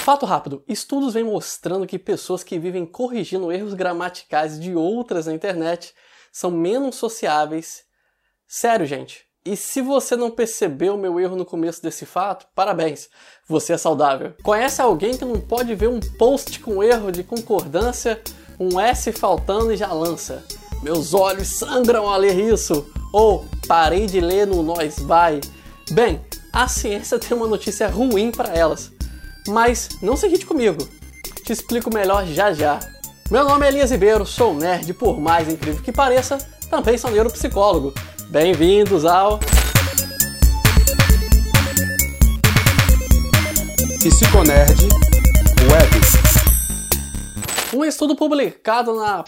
Fato rápido: estudos vêm mostrando que pessoas que vivem corrigindo erros gramaticais de outras na internet são menos sociáveis. Sério, gente. E se você não percebeu meu erro no começo desse fato, parabéns, você é saudável. Conhece alguém que não pode ver um post com erro de concordância, um S faltando e já lança? Meus olhos sangram ao ler isso. Ou parei de ler no Nós Vai. Bem, a ciência tem uma notícia ruim para elas. Mas não se irrite comigo. Te explico melhor já já. Meu nome é Elias Ribeiro, sou nerd, por mais incrível que pareça, também sou neuropsicólogo. Bem-vindos ao Psiconerd Web. Um estudo publicado na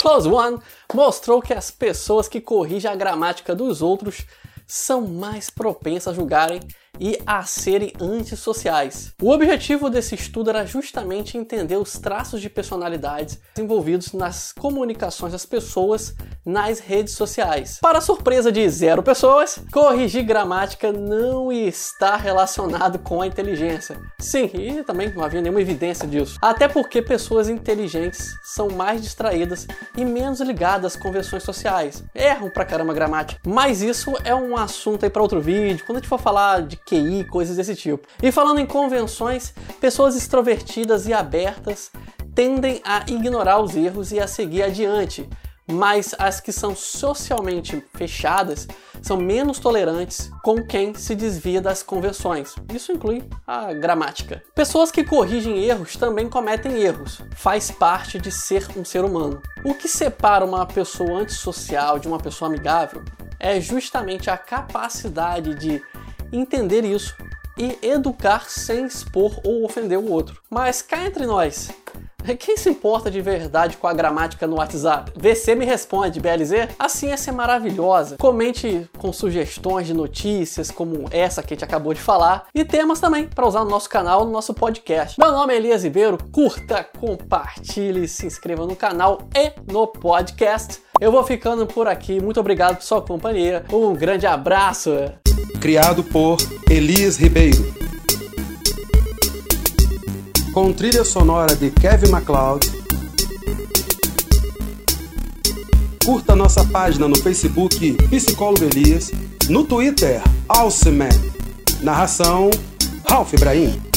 Plus One mostrou que as pessoas que corrigem a gramática dos outros são mais propensas a julgarem e a serem antissociais. O objetivo desse estudo era justamente entender os traços de personalidades envolvidos nas comunicações das pessoas nas redes sociais. Para surpresa de zero pessoas, corrigir gramática não está relacionado com a inteligência. Sim, e também não havia nenhuma evidência disso. Até porque pessoas inteligentes são mais distraídas e menos ligadas às convenções sociais. Erram pra caramba gramática. Mas isso é um assunto aí para outro vídeo, quando a gente for falar de QI, coisas desse tipo. E falando em convenções, pessoas extrovertidas e abertas tendem a ignorar os erros e a seguir adiante, mas as que são socialmente fechadas são menos tolerantes com quem se desvia das convenções. Isso inclui a gramática. Pessoas que corrigem erros também cometem erros. Faz parte de ser um ser humano. O que separa uma pessoa antissocial de uma pessoa amigável é justamente a capacidade de entender isso e educar sem expor ou ofender o outro. Mas cá entre nós, quem se importa de verdade com a gramática no WhatsApp? VC me responde, BLZ? A ciência é maravilhosa. Comente com sugestões de notícias como essa que a gente acabou de falar e temas também para usar no nosso canal, no nosso podcast. Meu nome é Elias Ribeiro, curta, compartilhe, se inscreva no canal e no podcast. Eu vou ficando por aqui. Muito obrigado por sua companhia. Um grande abraço. Criado por Elias Ribeiro. Com trilha sonora de Kevin MacLeod. Curta nossa página no Facebook Psicólogo Elias, no Twitter Alceman. Narração Ralph Ibrahim.